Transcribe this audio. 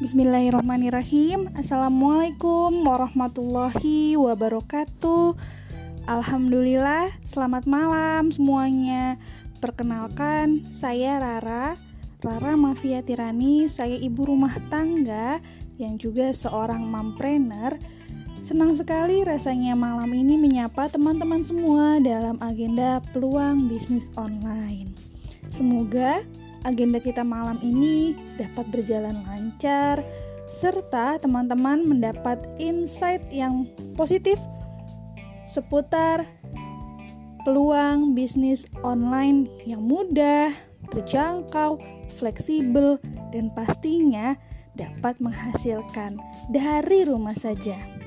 Bismillahirrahmanirrahim. Assalamualaikum warahmatullahi wabarakatuh. Alhamdulillah, selamat malam semuanya. Perkenalkan, saya Rara Rara Mafia Tirani, saya ibu rumah tangga Yang juga seorang mompreneur Senang sekali rasanya malam ini menyapa teman-teman semua dalam agenda peluang bisnis online. Semoga agenda kita malam ini dapat berjalan lancar, serta teman-teman mendapat insight yang positif seputar peluang bisnis online yang mudah, terjangkau, fleksibel, dan pastinya dapat menghasilkan dari rumah saja.